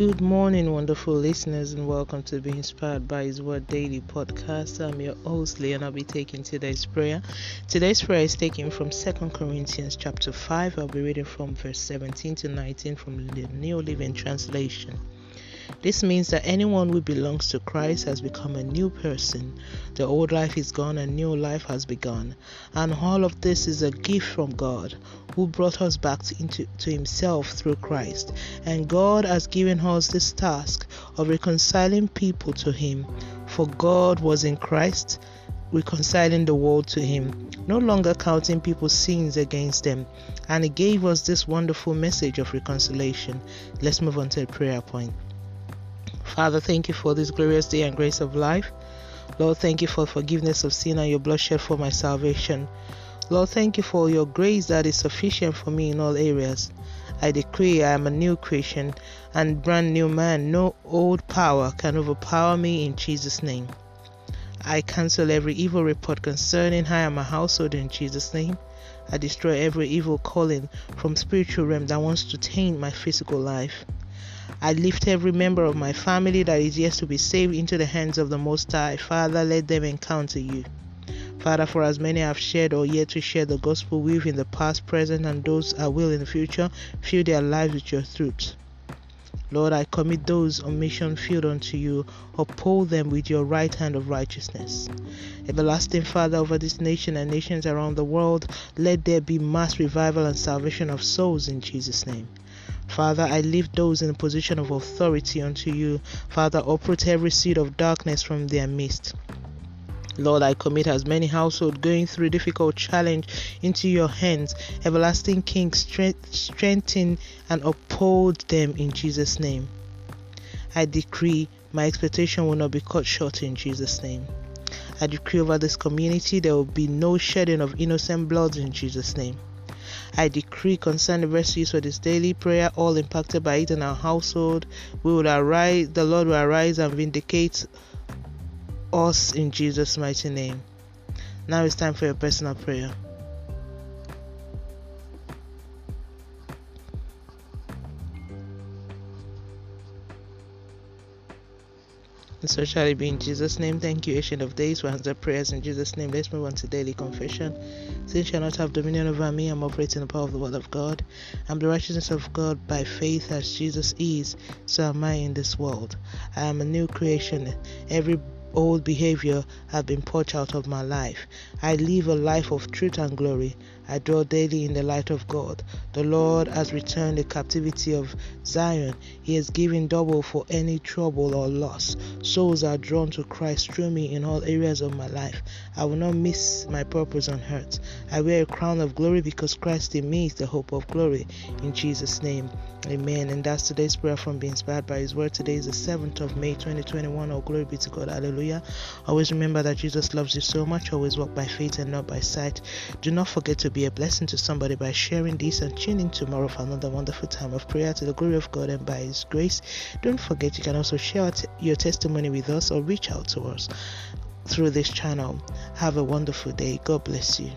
Good morning, wonderful listeners, and welcome to Be Inspired by His Word Daily podcast. I'm your host, Lee, and I'll be taking today's prayer. Today's prayer is taken from 2 Corinthians chapter 5. I'll be reading from verse 17 to 19 from the New Living Translation. This means that anyone who belongs to Christ has become a new person. The old life is gone and new life has begun. And all of this is a gift from God who brought us back to, into, to himself through Christ. And God has given us this task of reconciling people to him. For God was in Christ reconciling the world to him, no longer counting people's sins against them. And he gave us this wonderful message of reconciliation. Let's move on to the prayer point. Father, thank you for this glorious day and grace of life. Lord, thank you for forgiveness of sin and your blood shed for my salvation. Lord, thank you for your grace that is sufficient for me in all areas. I decree I am a new creation and brand new man. No old power can overpower me in Jesus' name. I cancel every evil report concerning I am a household in Jesus' name. I destroy every evil calling from spiritual realm that wants to taint my physical life. I lift every member of my family that is yet to be saved into the hands of the Most High. Father, let them encounter you. Father, for as many have shared or yet to share the gospel with in the past, present, and those I will in the future, fill their lives with your truth. Lord, I commit those on mission field unto you. Uphold them with your right hand of righteousness. Everlasting Father over this nation and nations around the world, let there be mass revival and salvation of souls in Jesus' name. Father, I leave those in a position of authority unto you. Father, uproot every seed of darkness from their midst. Lord, I commit as many households going through difficult challenge into your hands. Everlasting King, strengthen and uphold them in Jesus' name. I decree my expectation will not be cut short in Jesus' name. I decree over this community there will be no shedding of innocent blood in Jesus' name. I decree concerning the verses for this daily prayer, all impacted by it in our household, we will arise, the Lord will arise and vindicate us in Jesus' mighty name. Now it's time for your personal prayer. So shall it be in Jesus' name. Thank you, Ancient of Days, for answer prayers in Jesus' name. Let's move on to daily confession. Sin shall not have dominion over me. I'm operating the power of the Word of God. I'm the righteousness of God by faith as Jesus is, so am I in this world. I am a new creation. Every old behavior have been purged out of my life. I live a life of truth and glory. I dwell daily in the light of God. The Lord has returned the captivity of Zion. He has given double for any trouble or loss. Souls are drawn to Christ through me in all areas of my life. I will not miss my purpose earth. I wear a crown of glory because Christ in me is the hope of glory. In Jesus' name, amen. And that's today's prayer from being inspired by His word. Today is the 7th of May 2021. Oh, glory be to God. Hallelujah. Always remember that Jesus loves you so much. Always walk by faith and not by sight. Do not forget to be be a blessing to somebody by sharing this and tuning tomorrow for another wonderful time of prayer to the glory of God and by His grace. Don't forget you can also share your testimony with us or reach out to us through this channel. Have a wonderful day. God bless you.